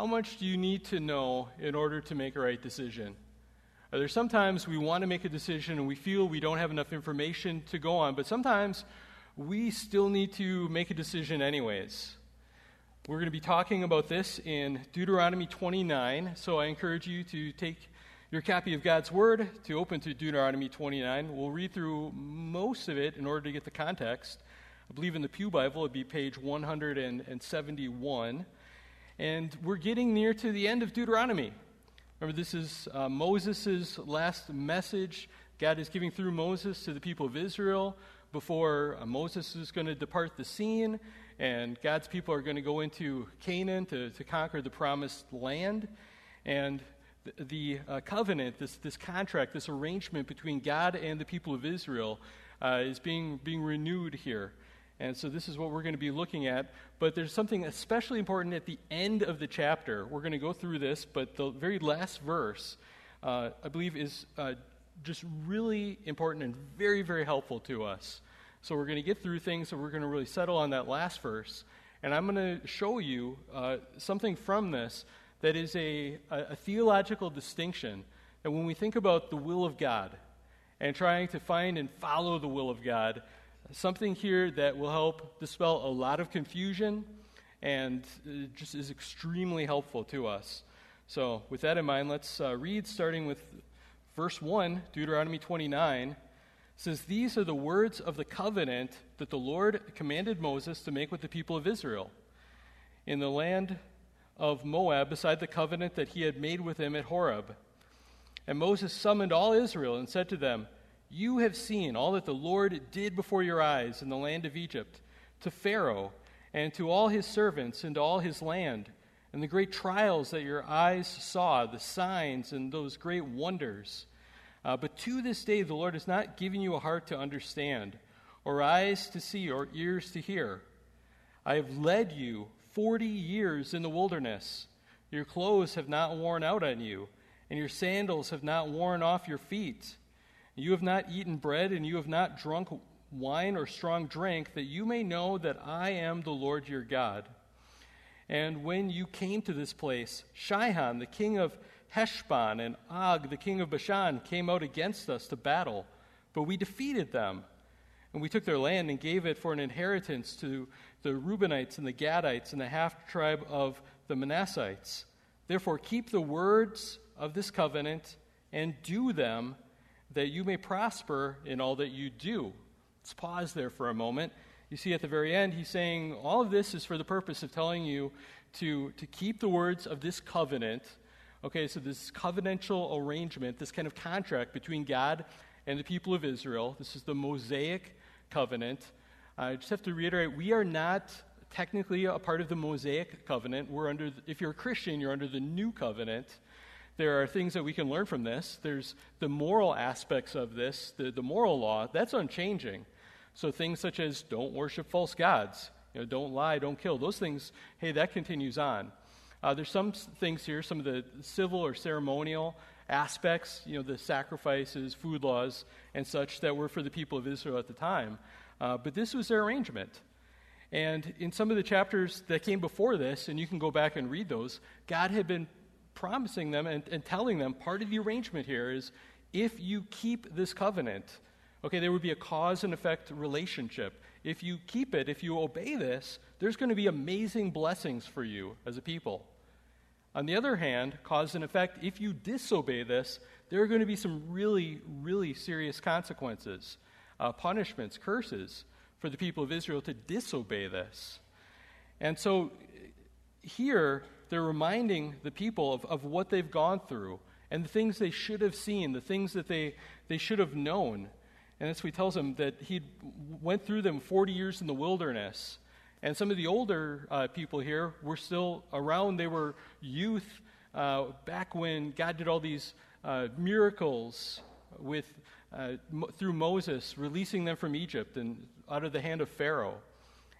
how much do you need to know in order to make a right decision? Are there sometimes we want to make a decision and we feel we don't have enough information to go on, but sometimes we still need to make a decision anyways. We're going to be talking about this in Deuteronomy 29, so I encourage you to take your copy of God's Word to open to Deuteronomy 29. We'll read through most of it in order to get the context. I believe in the Pew Bible it'd be page 171. And we're getting near to the end of Deuteronomy. Remember, this is uh, Moses' last message. God is giving through Moses to the people of Israel before uh, Moses is going to depart the scene and God's people are going to go into Canaan to, to conquer the promised land. And the, the uh, covenant, this, this contract, this arrangement between God and the people of Israel uh, is being, being renewed here. And so this is what we're going to be looking at. But there's something especially important at the end of the chapter. We're going to go through this, but the very last verse, uh, I believe, is uh, just really important and very, very helpful to us. So we're going to get through things, so we're going to really settle on that last verse. And I'm going to show you uh, something from this that is a, a, a theological distinction. That when we think about the will of God and trying to find and follow the will of God, something here that will help dispel a lot of confusion and uh, just is extremely helpful to us. So, with that in mind, let's uh, read starting with verse 1, Deuteronomy 29 says, These are the words of the covenant that the Lord commanded Moses to make with the people of Israel in the land of Moab, beside the covenant that he had made with them at Horeb. And Moses summoned all Israel and said to them, You have seen all that the Lord did before your eyes in the land of Egypt, to Pharaoh and to all his servants and to all his land, and the great trials that your eyes saw, the signs and those great wonders. Uh, but to this day, the Lord has not given you a heart to understand, or eyes to see, or ears to hear. I have led you 40 years in the wilderness. Your clothes have not worn out on you, and your sandals have not worn off your feet. You have not eaten bread, and you have not drunk wine or strong drink, that you may know that I am the Lord your God. And when you came to this place, Sihon, the king of Heshbon and Og, the king of Bashan, came out against us to battle, but we defeated them. And we took their land and gave it for an inheritance to the Reubenites and the Gadites and the half tribe of the Manassites. Therefore, keep the words of this covenant and do them, that you may prosper in all that you do. Let's pause there for a moment. You see, at the very end, he's saying all of this is for the purpose of telling you to, to keep the words of this covenant Okay, so this covenantal arrangement, this kind of contract between God and the people of Israel, this is the Mosaic covenant. I just have to reiterate we are not technically a part of the Mosaic covenant. We're under, if you're a Christian, you're under the new covenant. There are things that we can learn from this. There's the moral aspects of this, the, the moral law, that's unchanging. So things such as don't worship false gods, you know, don't lie, don't kill, those things, hey, that continues on. Uh, there's some things here, some of the civil or ceremonial aspects, you know, the sacrifices, food laws, and such that were for the people of Israel at the time. Uh, but this was their arrangement. And in some of the chapters that came before this, and you can go back and read those, God had been promising them and, and telling them part of the arrangement here is if you keep this covenant, okay, there would be a cause and effect relationship. If you keep it, if you obey this, there's going to be amazing blessings for you as a people. On the other hand, cause and effect, if you disobey this, there are going to be some really, really serious consequences, uh, punishments, curses for the people of Israel to disobey this. And so here, they're reminding the people of, of what they've gone through and the things they should have seen, the things that they, they should have known. And that's what he tells them that he went through them 40 years in the wilderness and some of the older uh, people here were still around. They were youth uh, back when God did all these uh, miracles with, uh, through Moses, releasing them from Egypt and out of the hand of Pharaoh.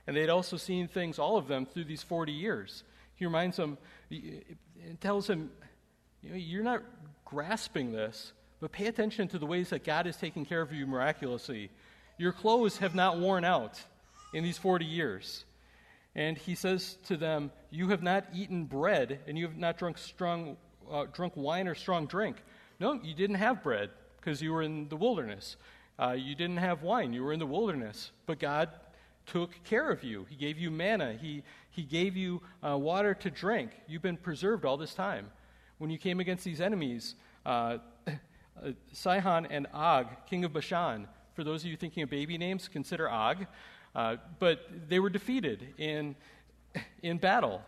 And they'd also seen things, all of them, through these 40 years. He reminds them, and tells them, you know, you're not grasping this, but pay attention to the ways that God is taking care of you miraculously. Your clothes have not worn out in these 40 years. And he says to them, You have not eaten bread, and you have not drunk, strong, uh, drunk wine or strong drink. No, you didn't have bread because you were in the wilderness. Uh, you didn't have wine, you were in the wilderness. But God took care of you. He gave you manna, He, he gave you uh, water to drink. You've been preserved all this time. When you came against these enemies, uh, uh, Sihon and Og, king of Bashan, for those of you thinking of baby names, consider Og. Uh, but they were defeated in, in battle.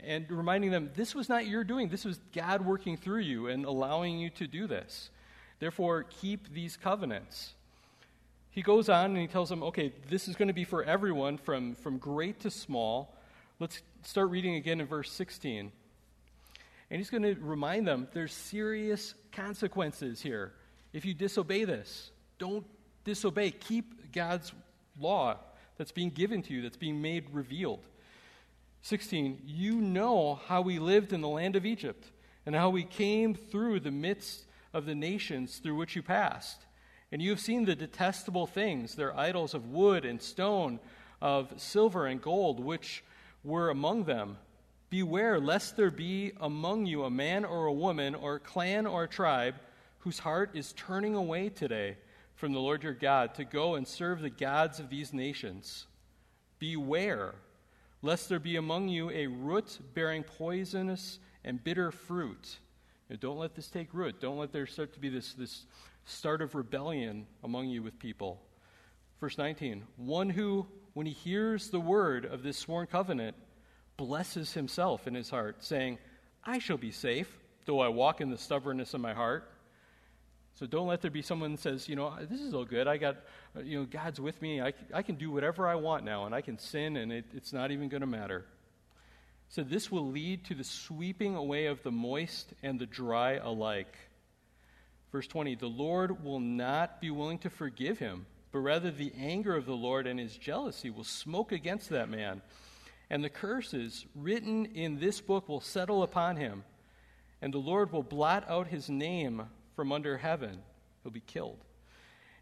And reminding them, this was not your doing. This was God working through you and allowing you to do this. Therefore, keep these covenants. He goes on and he tells them, okay, this is going to be for everyone from, from great to small. Let's start reading again in verse 16. And he's going to remind them there's serious consequences here. If you disobey this, don't disobey. Keep God's law that's being given to you, that's being made revealed. 16, you know how we lived in the land of Egypt and how we came through the midst of the nations through which you passed. And you have seen the detestable things, their idols of wood and stone, of silver and gold, which were among them. Beware lest there be among you a man or a woman or a clan or a tribe whose heart is turning away today from the Lord your God to go and serve the gods of these nations. Beware, lest there be among you a root bearing poisonous and bitter fruit. Don't let this take root. Don't let there start to be this, this start of rebellion among you with people. Verse 19 One who, when he hears the word of this sworn covenant, blesses himself in his heart, saying, I shall be safe, though I walk in the stubbornness of my heart. So don't let there be someone that says, you know, this is all good. I got, uh, you know, God's with me. I, I can do whatever I want now, and I can sin, and it, it's not even going to matter. So this will lead to the sweeping away of the moist and the dry alike. Verse 20 The Lord will not be willing to forgive him, but rather the anger of the Lord and his jealousy will smoke against that man. And the curses written in this book will settle upon him, and the Lord will blot out his name from under heaven. He'll be killed.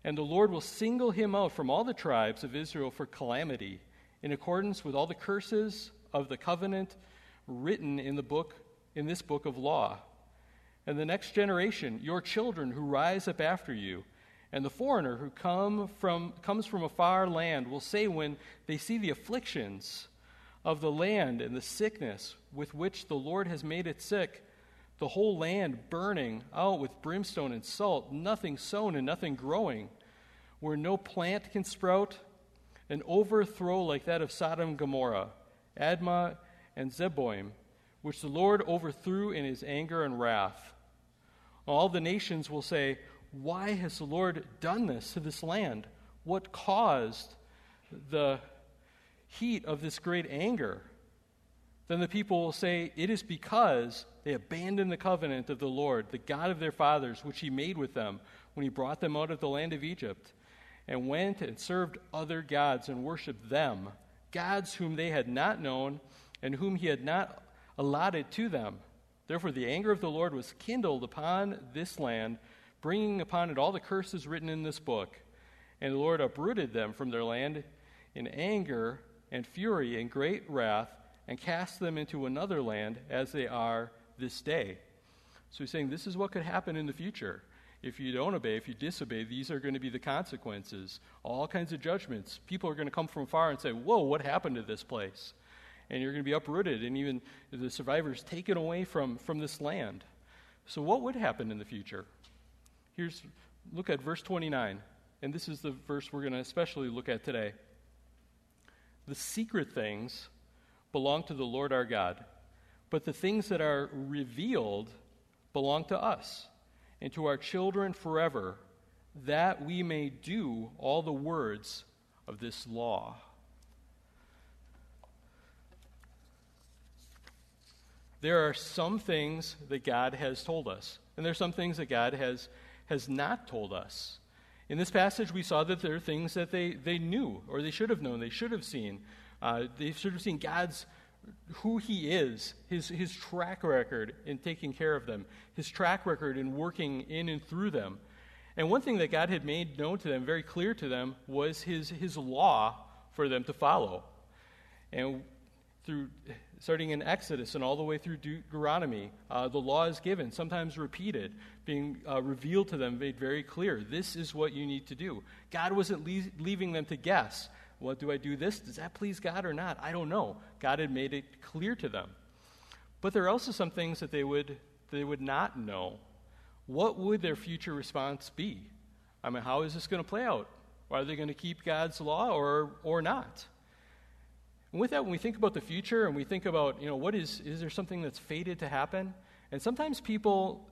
And the Lord will single him out from all the tribes of Israel for calamity, in accordance with all the curses of the covenant written in the book in this book of law. And the next generation, your children who rise up after you, and the foreigner who come from, comes from a far land will say when they see the afflictions of the land and the sickness with which the Lord has made it sick, the whole land burning out with brimstone and salt, nothing sown and nothing growing, where no plant can sprout, an overthrow like that of Sodom and Gomorrah, Admah and Zeboim, which the Lord overthrew in his anger and wrath. All the nations will say, Why has the Lord done this to this land? What caused the heat of this great anger? Then the people will say, It is because they abandoned the covenant of the Lord, the God of their fathers, which he made with them when he brought them out of the land of Egypt, and went and served other gods and worshiped them, gods whom they had not known and whom he had not allotted to them. Therefore, the anger of the Lord was kindled upon this land, bringing upon it all the curses written in this book. And the Lord uprooted them from their land in anger and fury and great wrath, and cast them into another land as they are this day. So he's saying this is what could happen in the future. If you don't obey, if you disobey, these are going to be the consequences. All kinds of judgments. People are going to come from far and say, Whoa, what happened to this place? And you're going to be uprooted, and even the survivors taken away from, from this land. So, what would happen in the future? Here's, look at verse 29. And this is the verse we're going to especially look at today. The secret things belong to the Lord our God but the things that are revealed belong to us and to our children forever, that we may do all the words of this law. There are some things that God has told us, and there are some things that God has, has not told us. In this passage, we saw that there are things that they, they knew, or they should have known, they should have seen. Uh, they should have seen God's who he is, his, his track record in taking care of them, his track record in working in and through them. And one thing that God had made known to them, very clear to them, was his, his law for them to follow. And through starting in Exodus and all the way through Deuteronomy. Uh, the law is given, sometimes repeated, being uh, revealed to them, made very clear. This is what you need to do. God wasn't le- leaving them to guess. What do I do this? Does that please God or not? I don't know. God had made it clear to them. But there are also some things that they would, they would not know. What would their future response be? I mean, how is this going to play out? Are they going to keep God's law or, or not? And with that, when we think about the future and we think about, you know, what is, is there something that's fated to happen? And sometimes people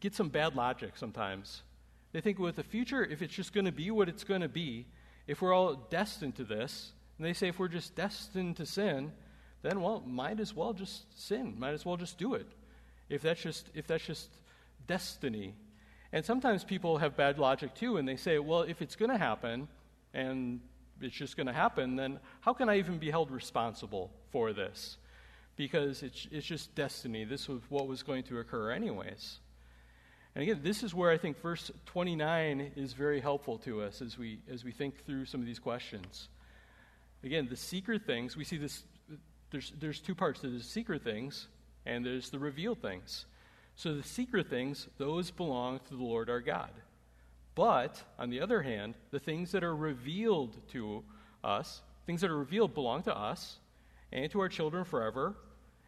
get some bad logic sometimes. They think with the future, if it's just going to be what it's going to be, if we're all destined to this, and they say if we're just destined to sin, then well, might as well just sin. Might as well just do it. If that's just if that's just destiny. And sometimes people have bad logic too, and they say, well, if it's going to happen, and it's just going to happen, then how can I even be held responsible for this? Because it's, it's just destiny. This was what was going to occur, anyways. And again, this is where I think verse 29 is very helpful to us as we, as we think through some of these questions. Again, the secret things, we see this, there's, there's two parts. There's the secret things, and there's the revealed things. So the secret things, those belong to the Lord our God. But, on the other hand, the things that are revealed to us, things that are revealed belong to us and to our children forever.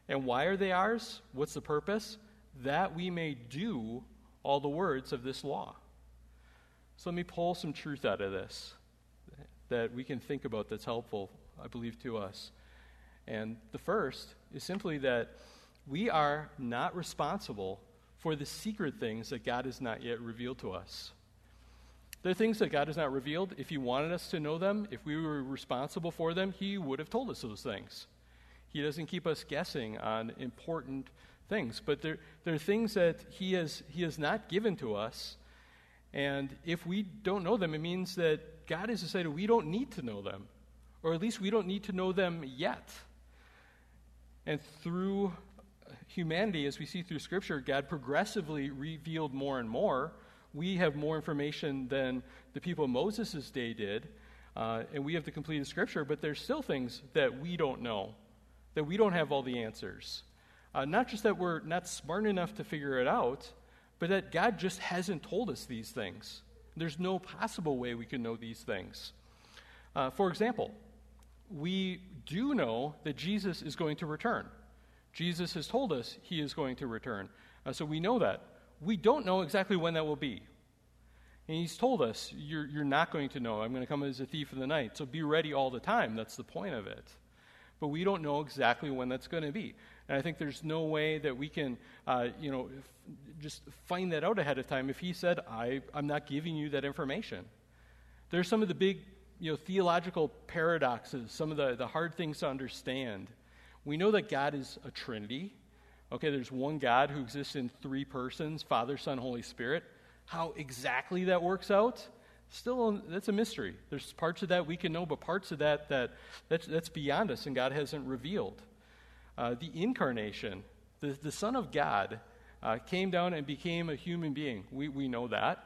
And why are they ours? What's the purpose? That we may do all the words of this law. So let me pull some truth out of this that we can think about that's helpful, I believe, to us. And the first is simply that we are not responsible for the secret things that God has not yet revealed to us. There are things that God has not revealed. If He wanted us to know them, if we were responsible for them, He would have told us those things. He doesn't keep us guessing on important things. But there, there are things that he has, he has not given to us. And if we don't know them, it means that God has decided we don't need to know them. Or at least we don't need to know them yet. And through humanity, as we see through Scripture, God progressively revealed more and more. We have more information than the people of Moses' day did. Uh, and we have the completed Scripture, but there's still things that we don't know, that we don't have all the answers. Uh, not just that we're not smart enough to figure it out, but that God just hasn't told us these things. There's no possible way we can know these things. Uh, for example, we do know that Jesus is going to return. Jesus has told us he is going to return. Uh, so we know that. We don't know exactly when that will be. And he's told us, you're, you're not going to know. I'm going to come as a thief in the night. So be ready all the time. That's the point of it. But we don't know exactly when that's going to be. And I think there's no way that we can, uh, you know, just find that out ahead of time if he said, I, I'm not giving you that information. There's some of the big, you know, theological paradoxes, some of the, the hard things to understand. We know that God is a Trinity. Okay, there's one God who exists in three persons Father, Son, Holy Spirit. How exactly that works out, still, that's a mystery. There's parts of that we can know, but parts of that, that that's, that's beyond us and God hasn't revealed. Uh, the incarnation, the, the Son of God, uh, came down and became a human being. We, we know that.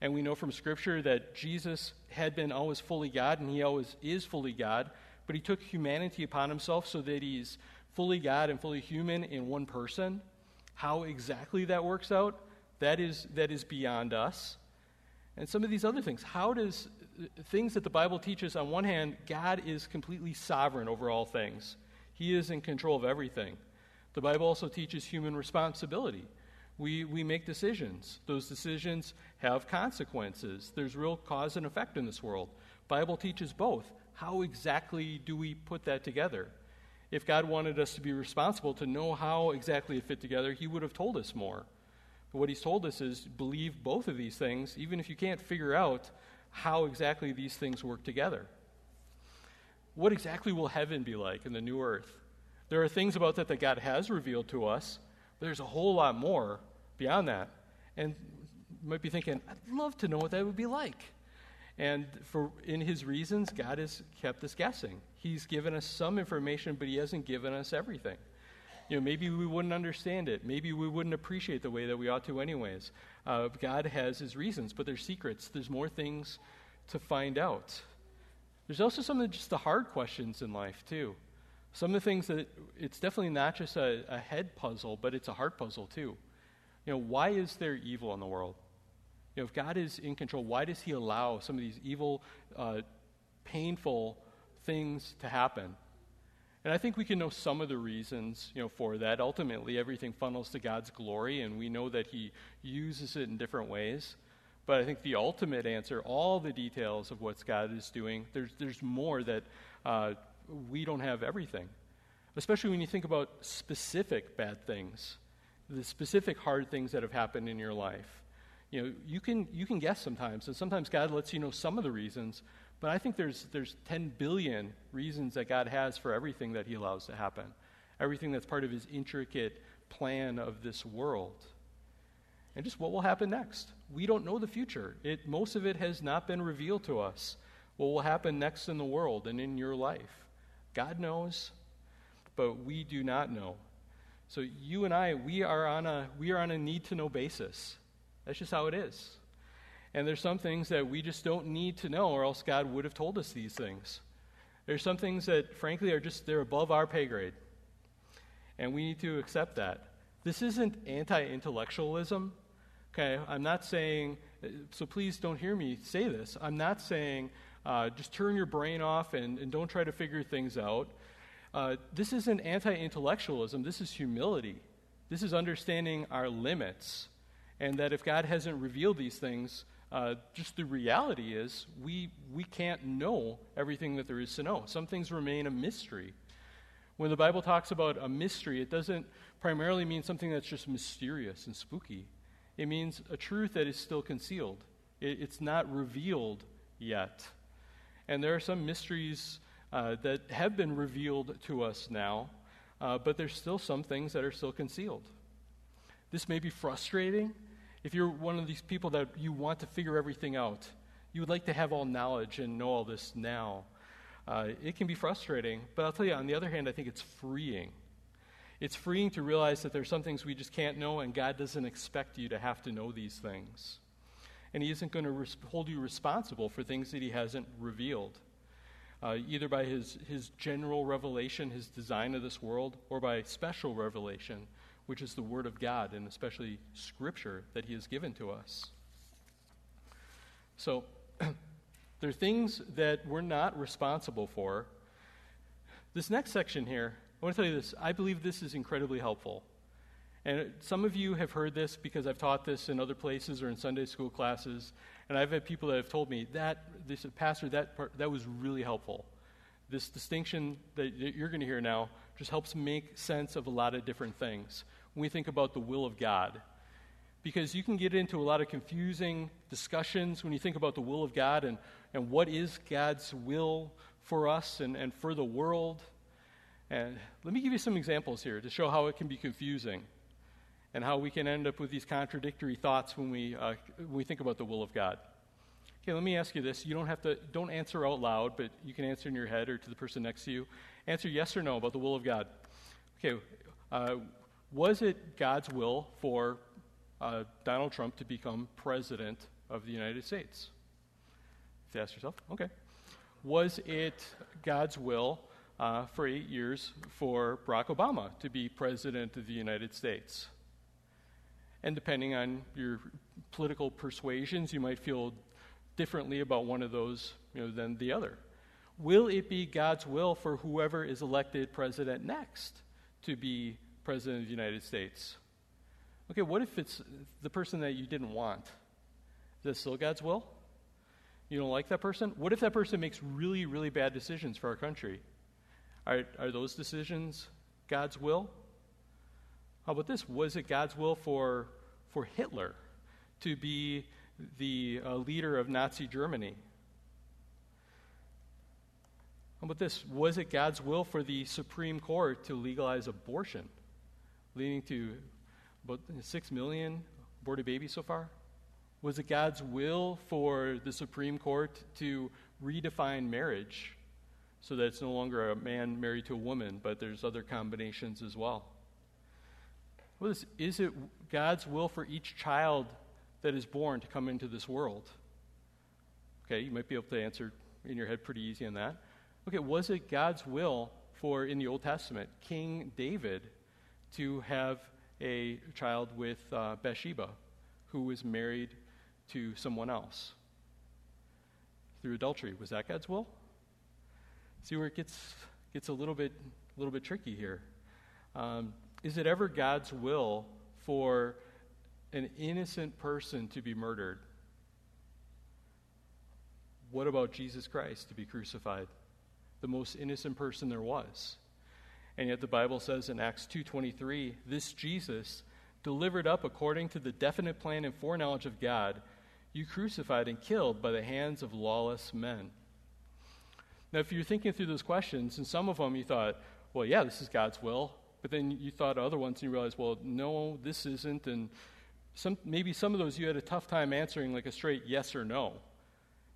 And we know from Scripture that Jesus had been always fully God, and he always is fully God, but he took humanity upon himself so that he's fully God and fully human in one person. How exactly that works out, that is, that is beyond us. And some of these other things. How does things that the Bible teaches, on one hand, God is completely sovereign over all things. He is in control of everything. The Bible also teaches human responsibility. We, we make decisions. Those decisions have consequences. There's real cause and effect in this world. Bible teaches both. How exactly do we put that together? If God wanted us to be responsible to know how exactly it fit together, he would have told us more. But what he's told us is believe both of these things, even if you can't figure out how exactly these things work together what exactly will heaven be like in the new earth? There are things about that that God has revealed to us. but There's a whole lot more beyond that. And you might be thinking, I'd love to know what that would be like. And for in his reasons, God has kept us guessing. He's given us some information, but he hasn't given us everything. You know, maybe we wouldn't understand it. Maybe we wouldn't appreciate the way that we ought to, anyways. Uh, God has his reasons, but there's secrets. There's more things to find out. There's also some of just the hard questions in life, too. Some of the things that it's definitely not just a, a head puzzle, but it's a heart puzzle too. You know, why is there evil in the world? You know, if God is in control, why does He allow some of these evil, uh, painful things to happen? And I think we can know some of the reasons, you know, for that. Ultimately, everything funnels to God's glory, and we know that He uses it in different ways. But I think the ultimate answer, all the details of what God is doing, there's, there's more that uh, we don't have everything. Especially when you think about specific bad things, the specific hard things that have happened in your life. You know, you can, you can guess sometimes, and sometimes God lets you know some of the reasons, but I think there's, there's 10 billion reasons that God has for everything that He allows to happen, everything that's part of His intricate plan of this world. And just what will happen next. We don't know the future. It, most of it has not been revealed to us. What will happen next in the world and in your life? God knows, but we do not know. So you and I, we are on a we are on a need to know basis. That's just how it is. And there's some things that we just don't need to know, or else God would have told us these things. There's some things that, frankly, are just they're above our pay grade, and we need to accept that. This isn't anti-intellectualism. Okay, I'm not saying. So please don't hear me say this. I'm not saying uh, just turn your brain off and, and, don't try to figure things out. Uh, this isn't anti intellectualism, this is humility. This is understanding our limits. And that if God hasn't revealed these things, uh, just the reality is we, we can't know everything that there is to know. Some things remain a mystery. When the Bible talks about a mystery, it doesn't primarily mean something that's just mysterious and spooky. It means a truth that is still concealed. It, it's not revealed yet. And there are some mysteries uh, that have been revealed to us now, uh, but there's still some things that are still concealed. This may be frustrating. If you're one of these people that you want to figure everything out, you would like to have all knowledge and know all this now. Uh, it can be frustrating, but I'll tell you, on the other hand, I think it's freeing. It's freeing to realize that there's some things we just can't know, and God doesn't expect you to have to know these things and He isn't going to res- hold you responsible for things that He hasn't revealed, uh, either by his, his general revelation, His design of this world, or by special revelation, which is the Word of God, and especially Scripture that He has given to us. So, there are things that we're not responsible for. This next section here, I want to tell you this. I believe this is incredibly helpful. And some of you have heard this because I've taught this in other places or in Sunday school classes. And I've had people that have told me that, this, Pastor, that, part, that was really helpful. This distinction that you're going to hear now just helps make sense of a lot of different things when we think about the will of God. Because you can get into a lot of confusing discussions when you think about the will of God and, and what is God's will for us and, and for the world. And let me give you some examples here to show how it can be confusing and how we can end up with these contradictory thoughts when we, uh, when we think about the will of God. Okay, let me ask you this. You don't have to, don't answer out loud, but you can answer in your head or to the person next to you. Answer yes or no about the will of God. Okay, uh, was it God's will for uh, Donald Trump to become president of the United States? If You ask yourself, okay. Was it God's will uh, for eight years for Barack Obama to be president of the United States? And depending on your political persuasions, you might feel differently about one of those you know, than the other. Will it be God's will for whoever is elected president next to be president of the United States? Okay, what if it's the person that you didn't want? Is that still God's will? You don't like that person? What if that person makes really, really bad decisions for our country? Are, are those decisions God's will? How about this? Was it God's will for, for Hitler to be the uh, leader of Nazi Germany? How about this? Was it God's will for the Supreme Court to legalize abortion, leading to about 6 million aborted babies so far? Was it God's will for the Supreme Court to redefine marriage so that it's no longer a man married to a woman, but there's other combinations as well? Is, is it God's will for each child that is born to come into this world? Okay, you might be able to answer in your head pretty easy on that. Okay, was it God's will for, in the Old Testament, King David to have a child with uh, Bathsheba, who was married to someone else through adultery. Was that God's will? See where it gets, gets a little bit, little bit tricky here. Um, is it ever God's will for an innocent person to be murdered? What about Jesus Christ to be crucified? The most innocent person there was. And yet the Bible says in Acts 2:23, this Jesus delivered up according to the definite plan and foreknowledge of God, you crucified and killed by the hands of lawless men. Now, if you're thinking through those questions, and some of them you thought, well, yeah, this is God's will, but then you thought other ones and you realized, well, no, this isn't, and some, maybe some of those you had a tough time answering like a straight yes or no.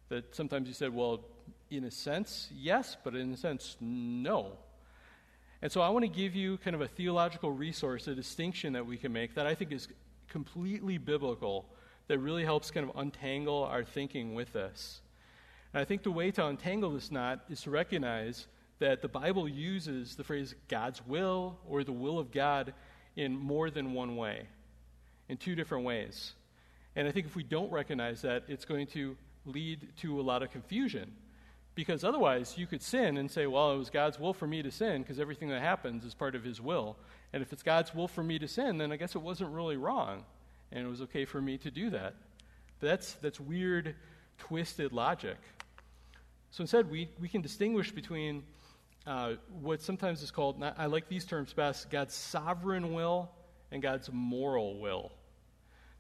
That sometimes you said, well, in a sense, yes, but in a sense, no. And so I want to give you kind of a theological resource, a distinction that we can make that I think is completely biblical, that really helps kind of untangle our thinking with this. And I think the way to untangle this knot is to recognize that the Bible uses the phrase God's will or the will of God in more than one way, in two different ways. And I think if we don't recognize that, it's going to lead to a lot of confusion. Because otherwise, you could sin and say, well, it was God's will for me to sin because everything that happens is part of His will. And if it's God's will for me to sin, then I guess it wasn't really wrong. And it was okay for me to do that. But that's, that's weird, twisted logic. So instead, we, we can distinguish between uh, what sometimes is called, I like these terms best, God's sovereign will and God's moral will.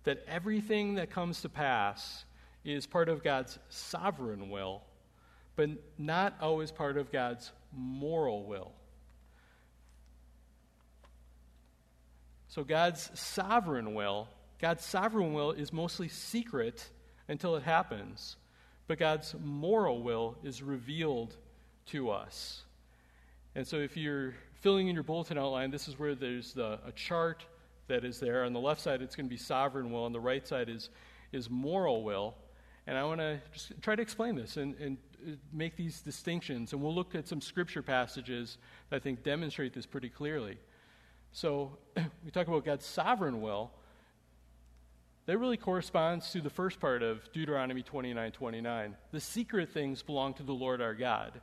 That everything that comes to pass is part of God's sovereign will, but not always part of God's moral will. So, God's sovereign will, God's sovereign will is mostly secret until it happens but God's moral will is revealed to us. And so if you're filling in your bulletin outline, this is where there's the, a chart that is there. On the left side, it's going to be sovereign will. On the right side is, is moral will. And I want to just try to explain this and, and make these distinctions. And we'll look at some scripture passages that I think demonstrate this pretty clearly. So we talk about God's sovereign will that really corresponds to the first part of Deuteronomy 29 29. The secret things belong to the Lord our God.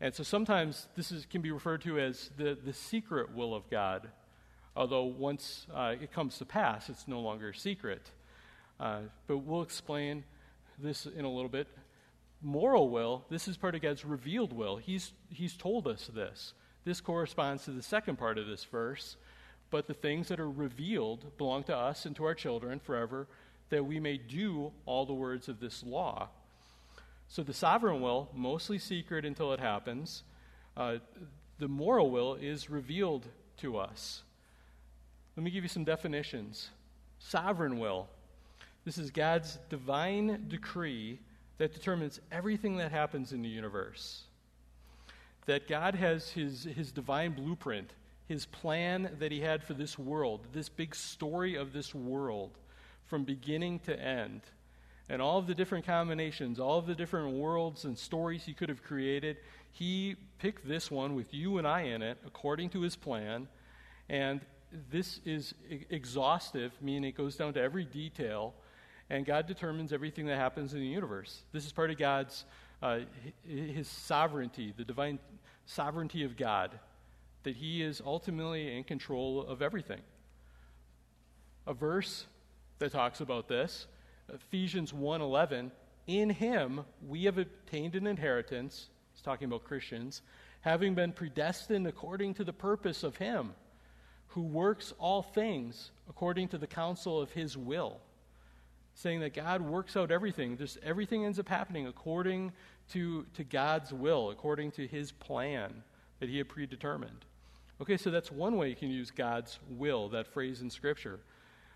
And so sometimes this is, can be referred to as the, the secret will of God, although once uh, it comes to pass, it's no longer secret. Uh, but we'll explain this in a little bit. Moral will, this is part of God's revealed will. He's, he's told us this. This corresponds to the second part of this verse but the things that are revealed belong to us and to our children forever, that we may do all the words of this law. So the sovereign will, mostly secret until it happens, uh, the moral will is revealed to us. Let me give you some definitions. Sovereign will. This is God's divine decree that determines everything that happens in the universe. That God has his, his divine blueprint his plan that he had for this world, this big story of this world, from beginning to end, and all of the different combinations, all of the different worlds and stories he could have created, he picked this one with you and I in it according to his plan. And this is exhaustive, meaning it goes down to every detail, and God determines everything that happens in the universe. This is part of God's, uh, his sovereignty, the divine sovereignty of God that he is ultimately in control of everything. A verse that talks about this, Ephesians 1:11, in him we have obtained an inheritance, it's talking about Christians, having been predestined according to the purpose of him who works all things according to the counsel of his will. Saying that God works out everything, just everything ends up happening according to, to God's will, according to his plan that he had predetermined. Okay, so that's one way you can use God's will, that phrase in Scripture.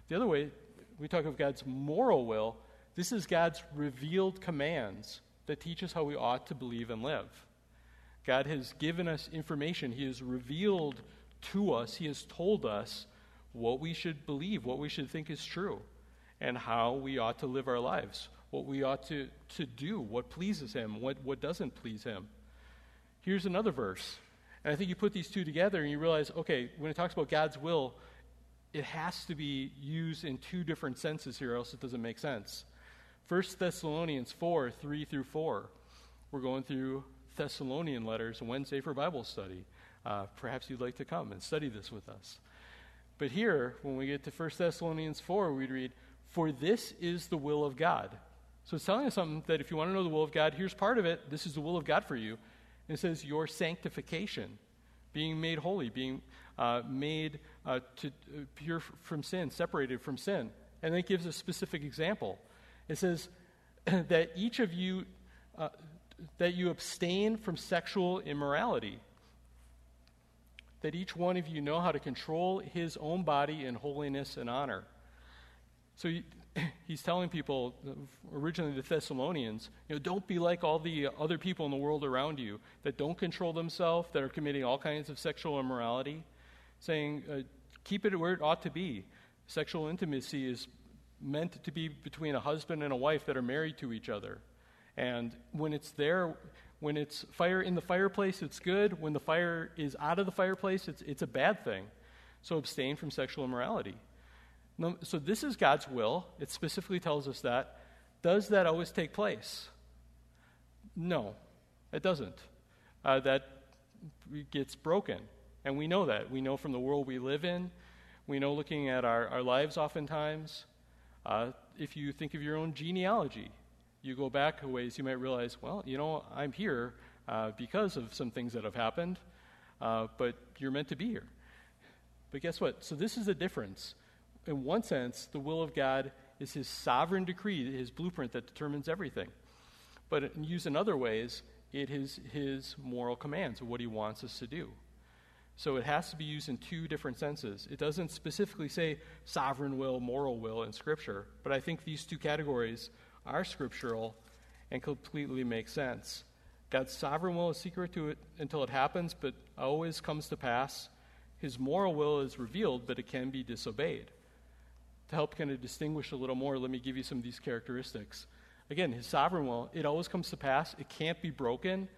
The other way, we talk of God's moral will. This is God's revealed commands that teach us how we ought to believe and live. God has given us information, He has revealed to us, He has told us what we should believe, what we should think is true, and how we ought to live our lives, what we ought to, to do, what pleases Him, what, what doesn't please Him. Here's another verse And I think you put these two together and you realize okay, when it talks about God's will, it has to be used in two different senses here, else it doesn't make sense. 1 Thessalonians 4 3 through 4. We're going through Thessalonian letters Wednesday for Bible study. Uh, perhaps you'd like to come and study this with us. But here, when we get to 1 Thessalonians 4, we read, For this is the will of God. So it's telling us something that if you want to know the will of God, here's part of it. This is the will of God for you. And it says, Your sanctification, being made holy, being uh, made uh, to, uh, pure from sin, separated from sin. And then it gives a specific example. It says that each of you, uh, that you abstain from sexual immorality that each one of you know how to control his own body in holiness and honor. So he, he's telling people, originally the Thessalonians, you know, don't be like all the other people in the world around you that don't control themselves, that are committing all kinds of sexual immorality, saying, uh, keep it where it ought to be. Sexual intimacy is meant to be between a husband and a wife that are married to each other. And when it's there, when it's fire in the fireplace, it's good. When the fire is out of the fireplace, it's, it's a bad thing. So abstain from sexual immorality. So this is God's will. It specifically tells us that. Does that always take place? No, it doesn't. Uh, that gets broken. And we know that. We know from the world we live in. We know looking at our, our lives oftentimes. Uh, if you think of your own genealogy, you go back a ways, you might realize, well, you know, I'm here uh, because of some things that have happened, uh, but you're meant to be here. But guess what? So this is the difference. In one sense, the will of God is his sovereign decree, his blueprint that determines everything. But used in other ways, it is his moral commands what he wants us to do. So it has to be used in two different senses. It doesn't specifically say sovereign will, moral will in Scripture, but I think these two categories are scriptural and completely make sense. God's sovereign will is secret to it until it happens, but always comes to pass. His moral will is revealed, but it can be disobeyed. To help kind of distinguish a little more, let me give you some of these characteristics. Again, his sovereign will, it always comes to pass. It can't be broken.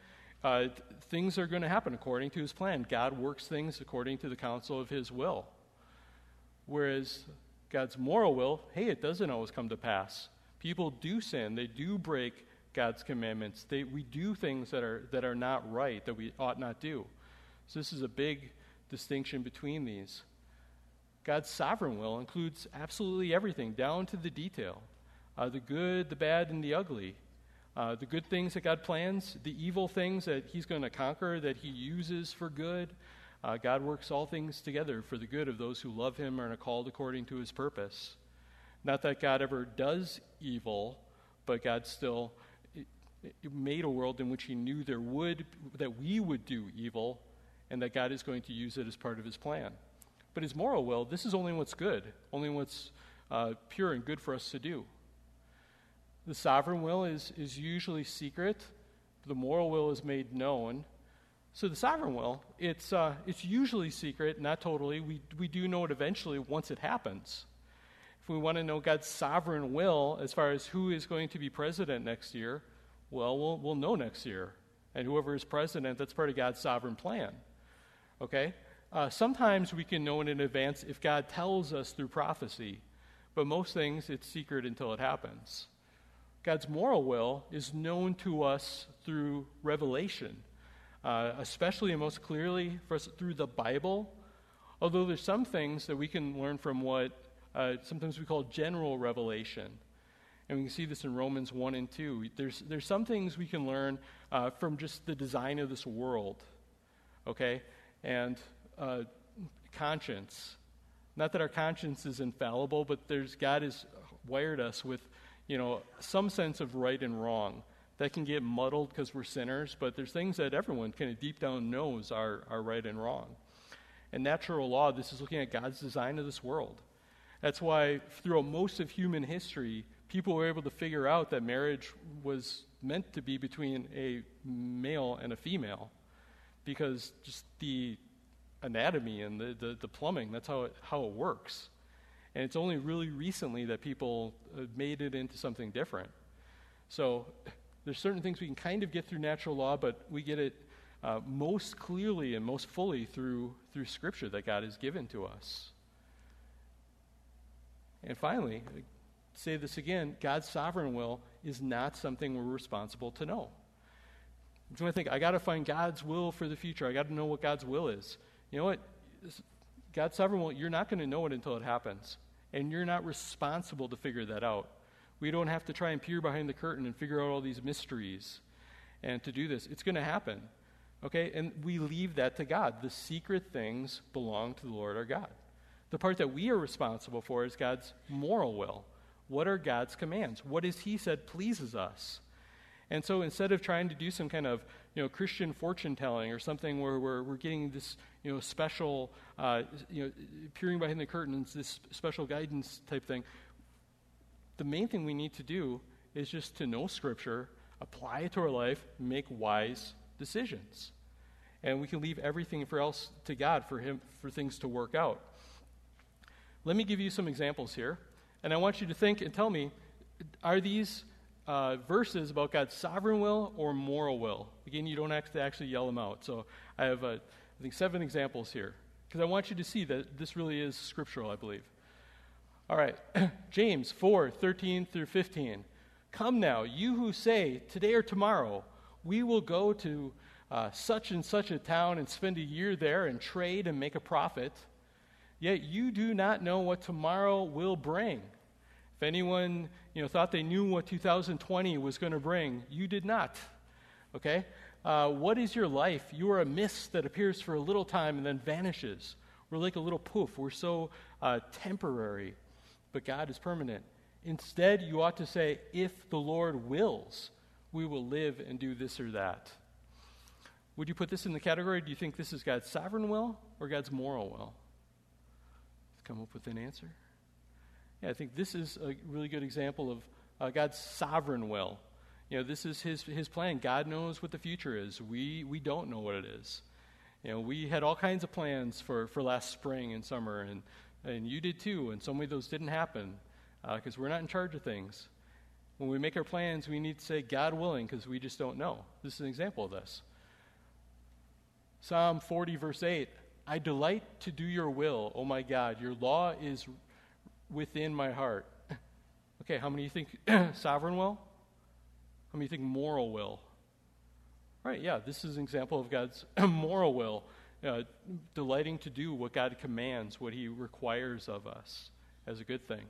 Uh, things are going to happen according to his plan. God works things according to the counsel of his will. Whereas God's moral will, hey, it doesn't always come to pass. People do sin, they do break God's commandments. They, we do things that are, that are not right, that we ought not do. So, this is a big distinction between these. God's sovereign will includes absolutely everything, down to the detail uh, the good, the bad, and the ugly. Uh, the good things that God plans, the evil things that He's going to conquer, that He uses for good. Uh, God works all things together for the good of those who love Him and are called according to His purpose. Not that God ever does evil, but God still made a world in which He knew there would, that we would do evil, and that God is going to use it as part of His plan. But His moral will, this is only what's good, only what's uh, pure and good for us to do. The sovereign will is, is usually secret, the moral will is made known. So the sovereign will, it's, uh, it's usually secret, not totally. We, we do know it eventually once it happens If we want to know God's sovereign will as far as who is going to be president next year, well, we'll, we'll know next year. And whoever is president, that's part of God's sovereign plan. Okay? Uh, sometimes we can know it in advance if God tells us through prophecy, but most things it's secret until it happens. God's moral will is known to us through revelation, uh, especially and most clearly for us through the Bible. Although there's some things that we can learn from what uh, sometimes we call general revelation. And we can see this in Romans 1 and 2. There's, there's some things we can learn uh, from just the design of this world, okay? And uh, conscience. Not that our conscience is infallible, but there's, God has wired us with, you know, some sense of right and wrong. That can get muddled because we're sinners, but there's things that everyone kind of deep down knows are, are right and wrong. And natural law, this is looking at God's design of this world. That's why, throughout most of human history, people were able to figure out that marriage was meant to be between a male and a female because just the anatomy and the, the, the plumbing, that's how it, how it works. And it's only really recently that people made it into something different. So there's certain things we can kind of get through natural law, but we get it uh, most clearly and most fully through, through Scripture that God has given to us. And finally, say this again God's sovereign will is not something we're responsible to know. So I think, I got to find God's will for the future. I got to know what God's will is. You know what? God's sovereign will, you're not going to know it until it happens. And you're not responsible to figure that out. We don't have to try and peer behind the curtain and figure out all these mysteries and to do this. It's going to happen. Okay? And we leave that to God. The secret things belong to the Lord our God. The part that we are responsible for is God's moral will. What are God's commands? What is He said pleases us? And so instead of trying to do some kind of you know, Christian fortune telling or something where we're, we're getting this you know, special, uh, you know, peering behind the curtains, this special guidance type thing, the main thing we need to do is just to know Scripture, apply it to our life, make wise decisions. And we can leave everything for else to God for him for things to work out. Let me give you some examples here, and I want you to think and tell me: Are these uh, verses about God's sovereign will or moral will? Again, you don't have to actually yell them out. So I have, uh, I think, seven examples here because I want you to see that this really is scriptural. I believe. All right, James 4 13 through 15. Come now, you who say, Today or tomorrow, we will go to uh, such and such a town and spend a year there and trade and make a profit. Yet you do not know what tomorrow will bring. If anyone you know, thought they knew what 2020 was going to bring, you did not. Okay? Uh, what is your life? You are a mist that appears for a little time and then vanishes. We're like a little poof. We're so uh, temporary, but God is permanent. Instead, you ought to say, if the Lord wills, we will live and do this or that. Would you put this in the category? Do you think this is God's sovereign will or God's moral will? Come up with an answer. Yeah, I think this is a really good example of uh, God's sovereign will. You know, this is his, his plan. God knows what the future is. We, we don't know what it is. You know, we had all kinds of plans for, for last spring and summer, and, and you did too, and so many of those didn't happen because uh, we're not in charge of things. When we make our plans, we need to say, God willing, because we just don't know. This is an example of this. Psalm 40, verse 8 I delight to do your will, oh my God. Your law is within my heart. okay, how many you think sovereign will? How many you think moral will? Right, yeah, this is an example of God's moral will, uh, delighting to do what God commands, what He requires of us as a good thing.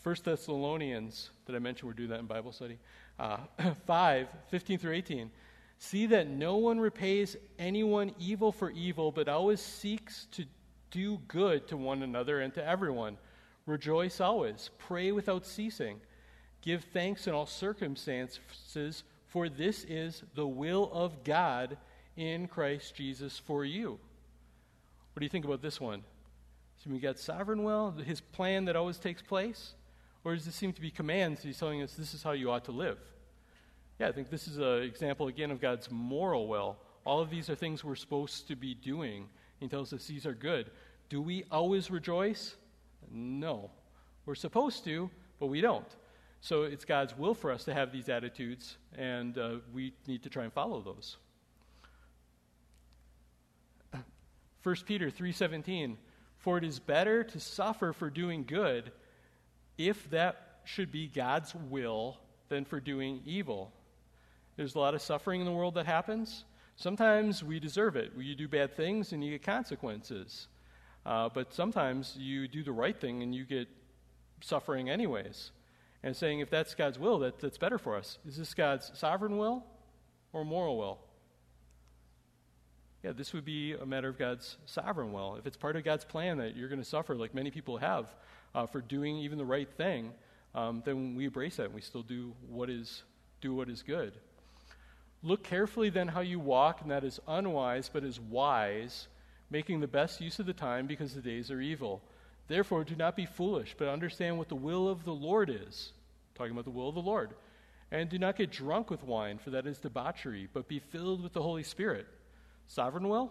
First Thessalonians, that I mentioned, we're doing that in Bible study, uh, 5, 15 through 18. See that no one repays anyone evil for evil, but always seeks to do good to one another and to everyone. Rejoice always. Pray without ceasing. Give thanks in all circumstances, for this is the will of God in Christ Jesus for you. What do you think about this one? So we got sovereign will, his plan that always takes place? Or does it seem to be commands? He's telling us this is how you ought to live. Yeah, I think this is an example again of God's moral will. All of these are things we're supposed to be doing he tells us these are good. Do we always rejoice? No. We're supposed to, but we don't. So it's God's will for us to have these attitudes, and uh, we need to try and follow those. 1 Peter 3:17 For it is better to suffer for doing good if that should be God's will than for doing evil. There's a lot of suffering in the world that happens. Sometimes we deserve it. You do bad things and you get consequences. Uh, but sometimes you do the right thing and you get suffering anyways. And saying, if that's God's will, that, that's better for us. Is this God's sovereign will or moral will? Yeah, this would be a matter of God's sovereign will. If it's part of God's plan that you're going to suffer, like many people have, uh, for doing even the right thing, um, then we embrace that and we still do what is do what is good. Look carefully then how you walk, and that is unwise, but is wise, making the best use of the time because the days are evil. Therefore, do not be foolish, but understand what the will of the Lord is. Talking about the will of the Lord. And do not get drunk with wine, for that is debauchery, but be filled with the Holy Spirit. Sovereign will?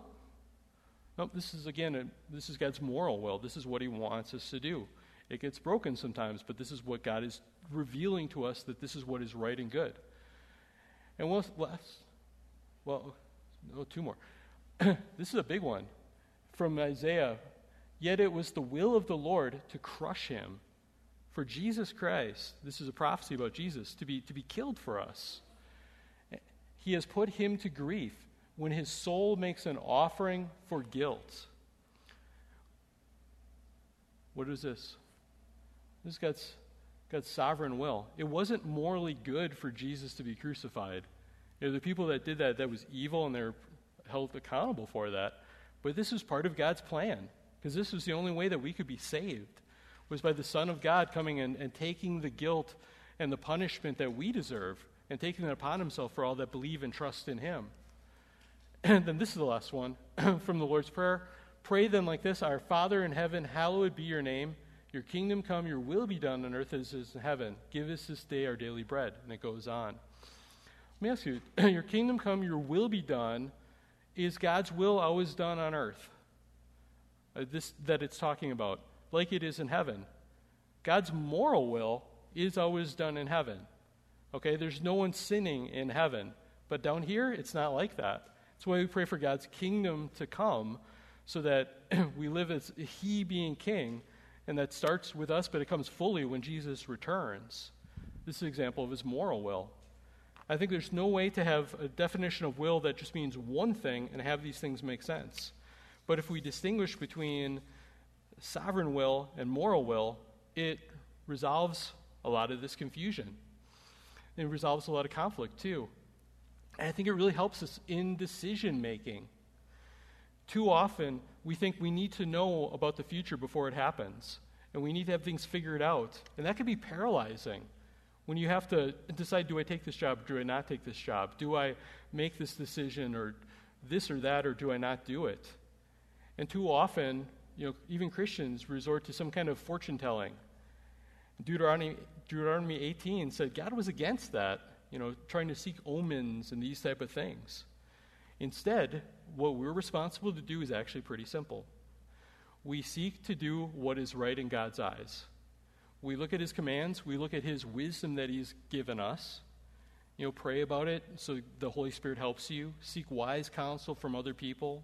No, this is again, a, this is God's moral will. This is what He wants us to do. It gets broken sometimes, but this is what God is revealing to us that this is what is right and good. And what's left? well, no, oh, two more. this is a big one from Isaiah. Yet it was the will of the Lord to crush him. For Jesus Christ, this is a prophecy about Jesus, to be, to be killed for us. He has put him to grief when his soul makes an offering for guilt. What is this? This is God's, sovereign will. It wasn't morally good for Jesus to be crucified. You know, the people that did that, that was evil, and they're held accountable for that. But this was part of God's plan, because this was the only way that we could be saved, was by the Son of God coming and, and taking the guilt and the punishment that we deserve, and taking it upon himself for all that believe and trust in him. And then this is the last one from the Lord's Prayer. Pray then like this Our Father in heaven, hallowed be your name. Your kingdom come, your will be done on earth as it is in heaven. Give us this day our daily bread. And it goes on. Let me ask you Your kingdom come, your will be done. Is God's will always done on earth? Uh, this that it's talking about, like it is in heaven. God's moral will is always done in heaven. Okay, there's no one sinning in heaven. But down here, it's not like that. That's why we pray for God's kingdom to come so that we live as He being king, and that starts with us, but it comes fully when Jesus returns. This is an example of His moral will. I think there's no way to have a definition of will that just means one thing and have these things make sense. But if we distinguish between sovereign will and moral will, it resolves a lot of this confusion. It resolves a lot of conflict, too. And I think it really helps us in decision making. Too often, we think we need to know about the future before it happens, and we need to have things figured out. And that can be paralyzing when you have to decide do I take this job, do I not take this job? Do I make this decision, or this or that, or do I not do it? And too often, you know, even Christians resort to some kind of fortune telling. Deuteronomy, Deuteronomy 18 said God was against that, you know, trying to seek omens and these type of things. Instead, what we're responsible to do is actually pretty simple. We seek to do what is right in God's eyes. We look at his commands, we look at his wisdom that he's given us. You know, pray about it so the Holy Spirit helps you. Seek wise counsel from other people.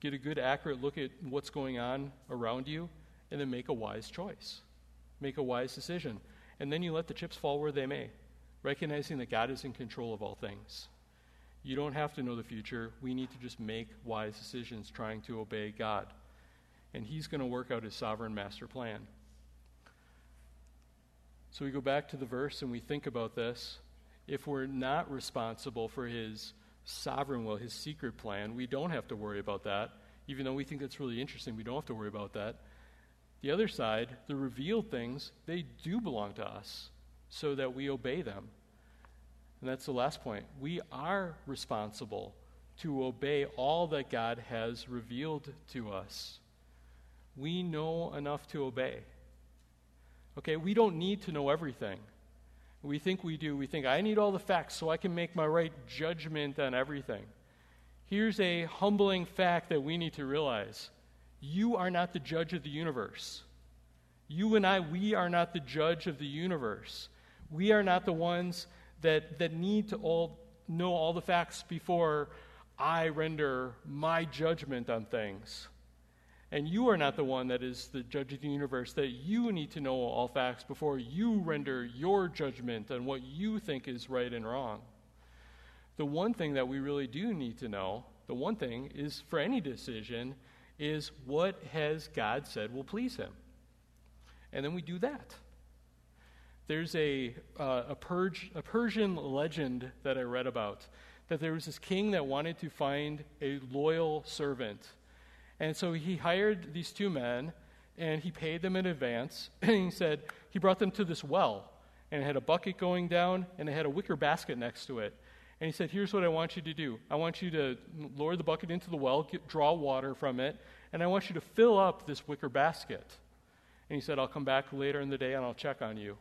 Get a good, accurate look at what's going on around you, and then make a wise choice. Make a wise decision. And then you let the chips fall where they may, recognizing that God is in control of all things. You don't have to know the future. We need to just make wise decisions trying to obey God. And He's going to work out His sovereign master plan. So we go back to the verse and we think about this. If we're not responsible for His sovereign will, His secret plan, we don't have to worry about that. Even though we think that's really interesting, we don't have to worry about that. The other side, the revealed things, they do belong to us so that we obey them. And that's the last point. We are responsible to obey all that God has revealed to us. We know enough to obey. Okay, we don't need to know everything. We think we do. We think, I need all the facts so I can make my right judgment on everything. Here's a humbling fact that we need to realize you are not the judge of the universe. You and I, we are not the judge of the universe. We are not the ones that, that need to all know all the facts before I render my judgment on things. And you are not the one that is the judge of the universe, that you need to know all facts before you render your judgment on what you think is right and wrong. The one thing that we really do need to know, the one thing is for any decision, is what has God said will please him? And then we do that. There's a, uh, a, a Persian legend that I read about that there was this king that wanted to find a loyal servant. And so he hired these two men and he paid them in advance. And he said, he brought them to this well and it had a bucket going down and it had a wicker basket next to it. And he said, Here's what I want you to do I want you to lower the bucket into the well, get, draw water from it, and I want you to fill up this wicker basket. And he said, I'll come back later in the day and I'll check on you.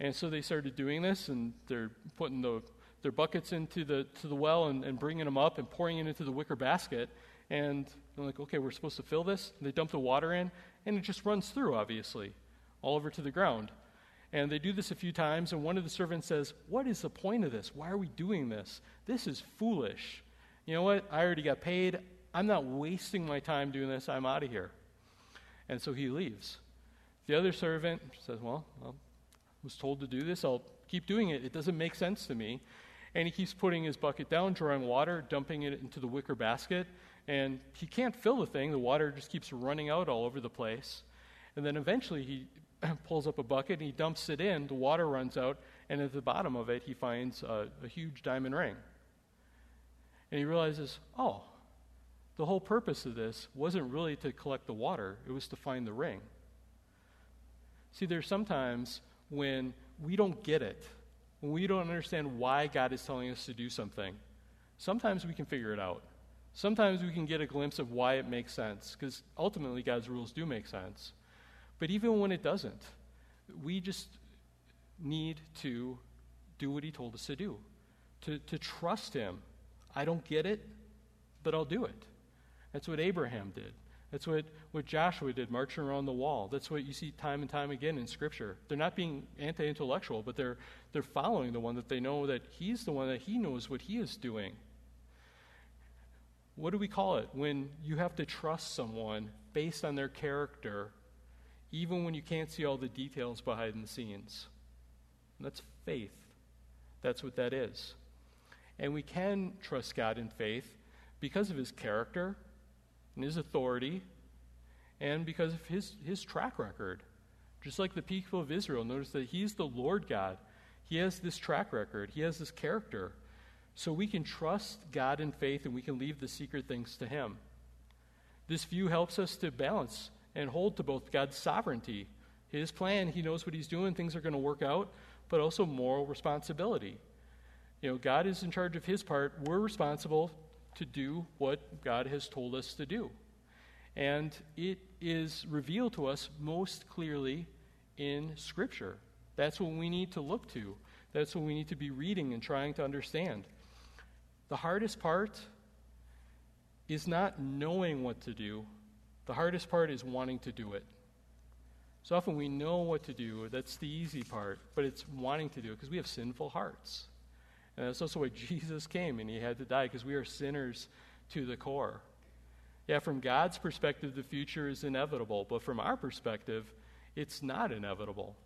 And so they started doing this, and they're putting the, their buckets into the, to the well and, and bringing them up and pouring it into the wicker basket. And they're like, okay, we're supposed to fill this. And they dump the water in, and it just runs through, obviously, all over to the ground. And they do this a few times, and one of the servants says, What is the point of this? Why are we doing this? This is foolish. You know what? I already got paid. I'm not wasting my time doing this. I'm out of here. And so he leaves. The other servant says, Well, was told to do this. I'll keep doing it. It doesn't make sense to me. And he keeps putting his bucket down, drawing water, dumping it into the wicker basket. And he can't fill the thing. The water just keeps running out all over the place. And then eventually he pulls up a bucket and he dumps it in. The water runs out. And at the bottom of it, he finds a, a huge diamond ring. And he realizes, oh, the whole purpose of this wasn't really to collect the water, it was to find the ring. See, there's sometimes when we don't get it, when we don't understand why God is telling us to do something. Sometimes we can figure it out. Sometimes we can get a glimpse of why it makes sense, because ultimately God's rules do make sense. But even when it doesn't, we just need to do what He told us to do, to, to trust Him. I don't get it, but I'll do it. That's what Abraham did. That's what, what Joshua did, marching around the wall. That's what you see time and time again in Scripture. They're not being anti intellectual, but they're, they're following the one that they know that he's the one that he knows what he is doing. What do we call it when you have to trust someone based on their character, even when you can't see all the details behind the scenes? And that's faith. That's what that is. And we can trust God in faith because of his character and his authority and because of his, his track record. Just like the people of Israel, notice that he's the Lord God. He has this track record, he has this character. So we can trust God in faith and we can leave the secret things to him. This view helps us to balance and hold to both God's sovereignty, his plan, he knows what he's doing, things are going to work out, but also moral responsibility. You know, God is in charge of his part. We're responsible to do what God has told us to do. And it is revealed to us most clearly in Scripture. That's what we need to look to. That's what we need to be reading and trying to understand. The hardest part is not knowing what to do, the hardest part is wanting to do it. So often we know what to do, that's the easy part, but it's wanting to do it because we have sinful hearts. Uh, and that's also why Jesus came and he had to die because we are sinners to the core. Yeah, from God's perspective, the future is inevitable, but from our perspective, it's not inevitable.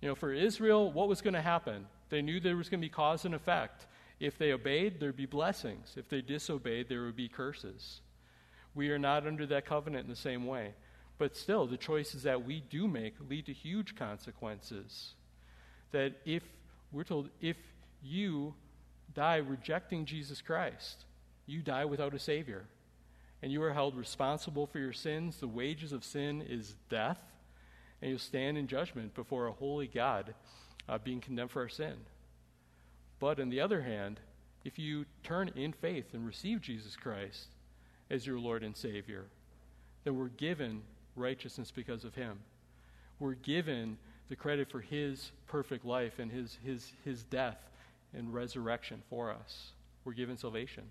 You know, for Israel, what was going to happen? They knew there was going to be cause and effect. If they obeyed, there'd be blessings. If they disobeyed, there would be curses. We are not under that covenant in the same way. But still, the choices that we do make lead to huge consequences. That if we're told, if you die rejecting Jesus Christ, you die without a Savior. And you are held responsible for your sins. The wages of sin is death. And you'll stand in judgment before a holy God uh, being condemned for our sin. But on the other hand, if you turn in faith and receive Jesus Christ as your Lord and Savior, then we're given righteousness because of Him. We're given the credit for His perfect life and His, his, his death and resurrection for us. We're given salvation.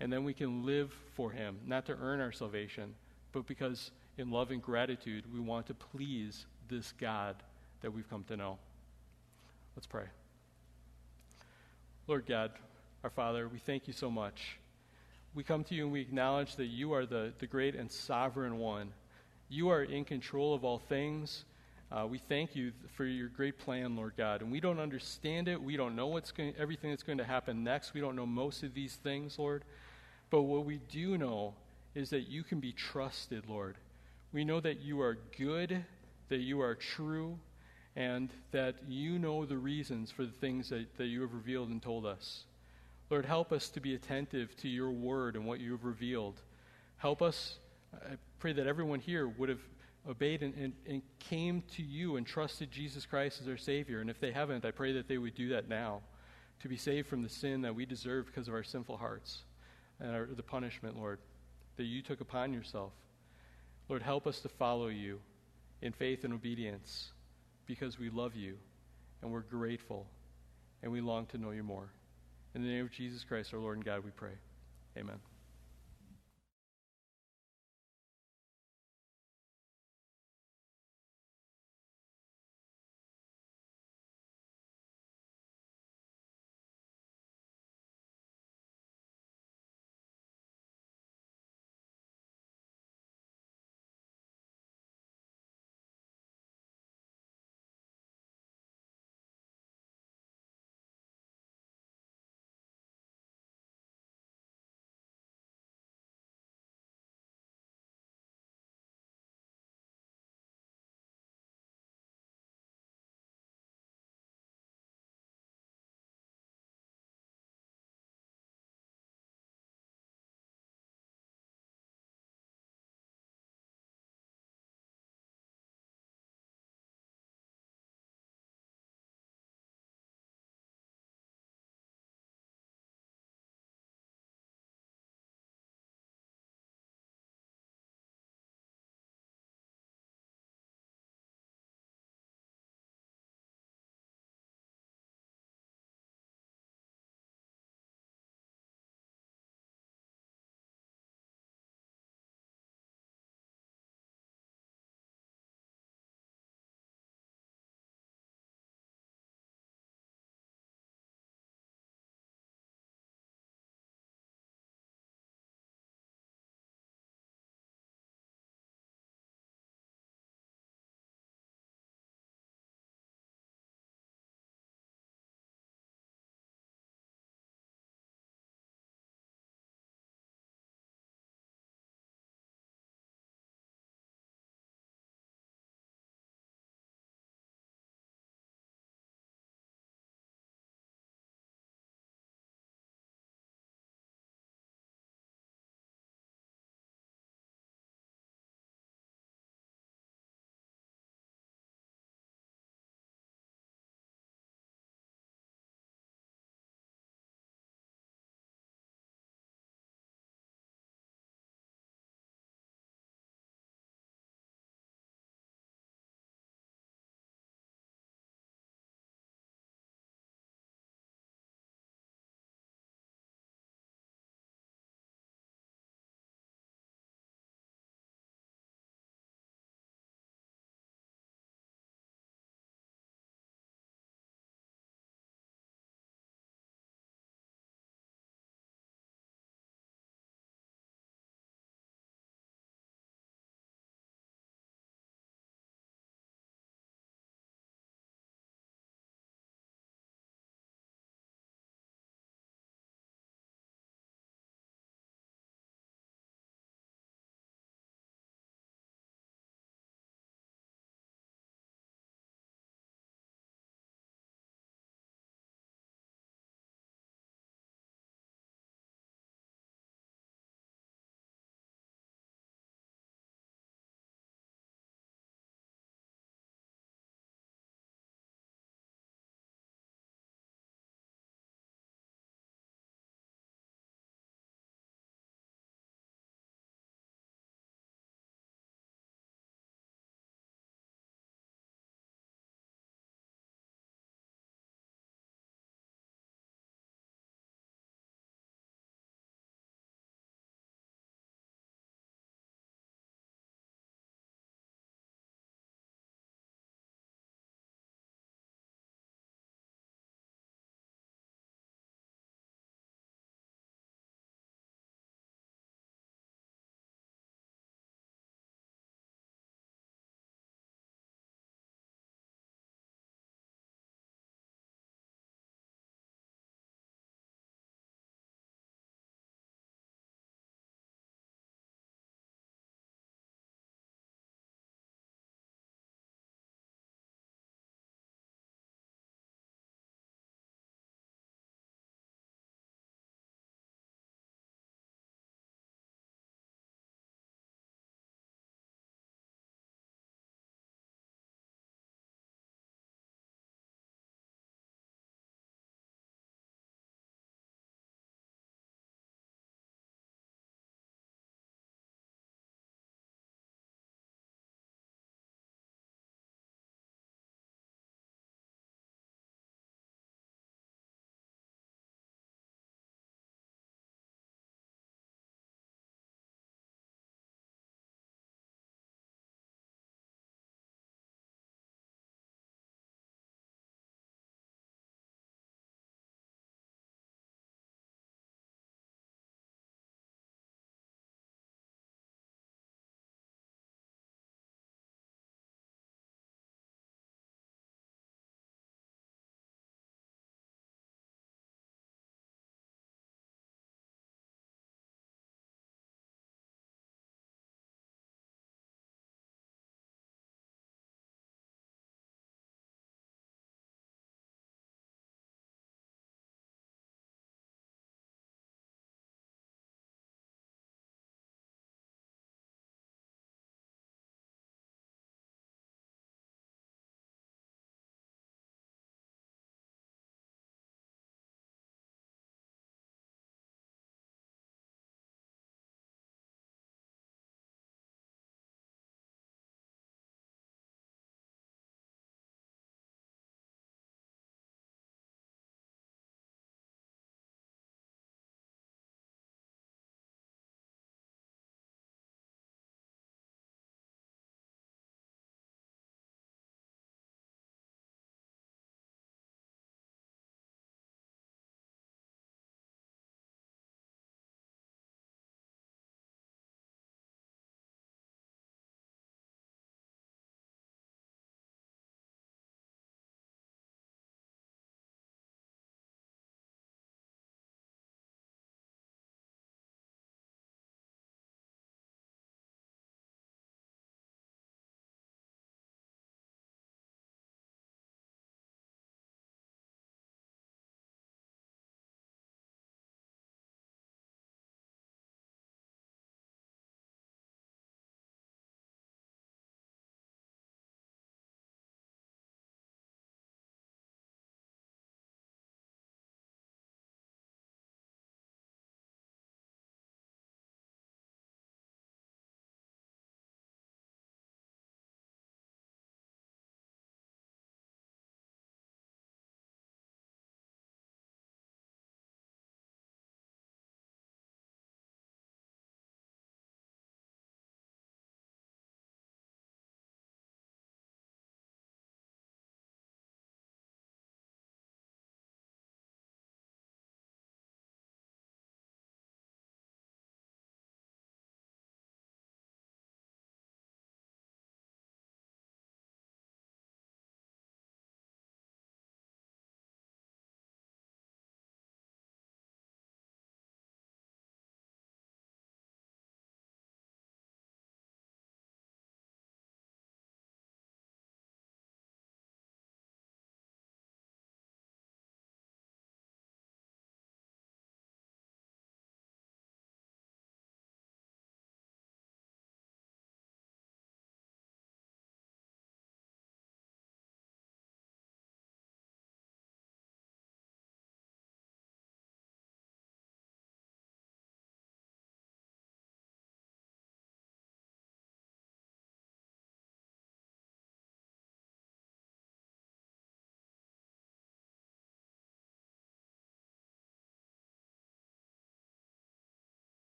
And then we can live for Him, not to earn our salvation, but because in love and gratitude we want to please this God that we've come to know. Let's pray. Lord God, our Father, we thank you so much. We come to you and we acknowledge that you are the, the great and sovereign one. You are in control of all things. Uh, we thank you for your great plan, Lord God. And we don't understand it. We don't know what's going, everything that's going to happen next. We don't know most of these things, Lord. But what we do know is that you can be trusted, Lord. We know that you are good, that you are true, and that you know the reasons for the things that, that you have revealed and told us. Lord, help us to be attentive to your word and what you have revealed. Help us, I pray that everyone here would have obeyed and, and, and, came to you and trusted Jesus Christ as their Savior. And if they haven't, I pray that they would do that now to be saved from the sin that we deserve because of our sinful hearts and our, the punishment, Lord, that you took upon yourself. Lord, help us to follow you in faith and obedience because we love you and we're grateful and we long to know you more. In the name of Jesus Christ, our Lord and God, we pray. Amen.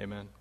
Amen.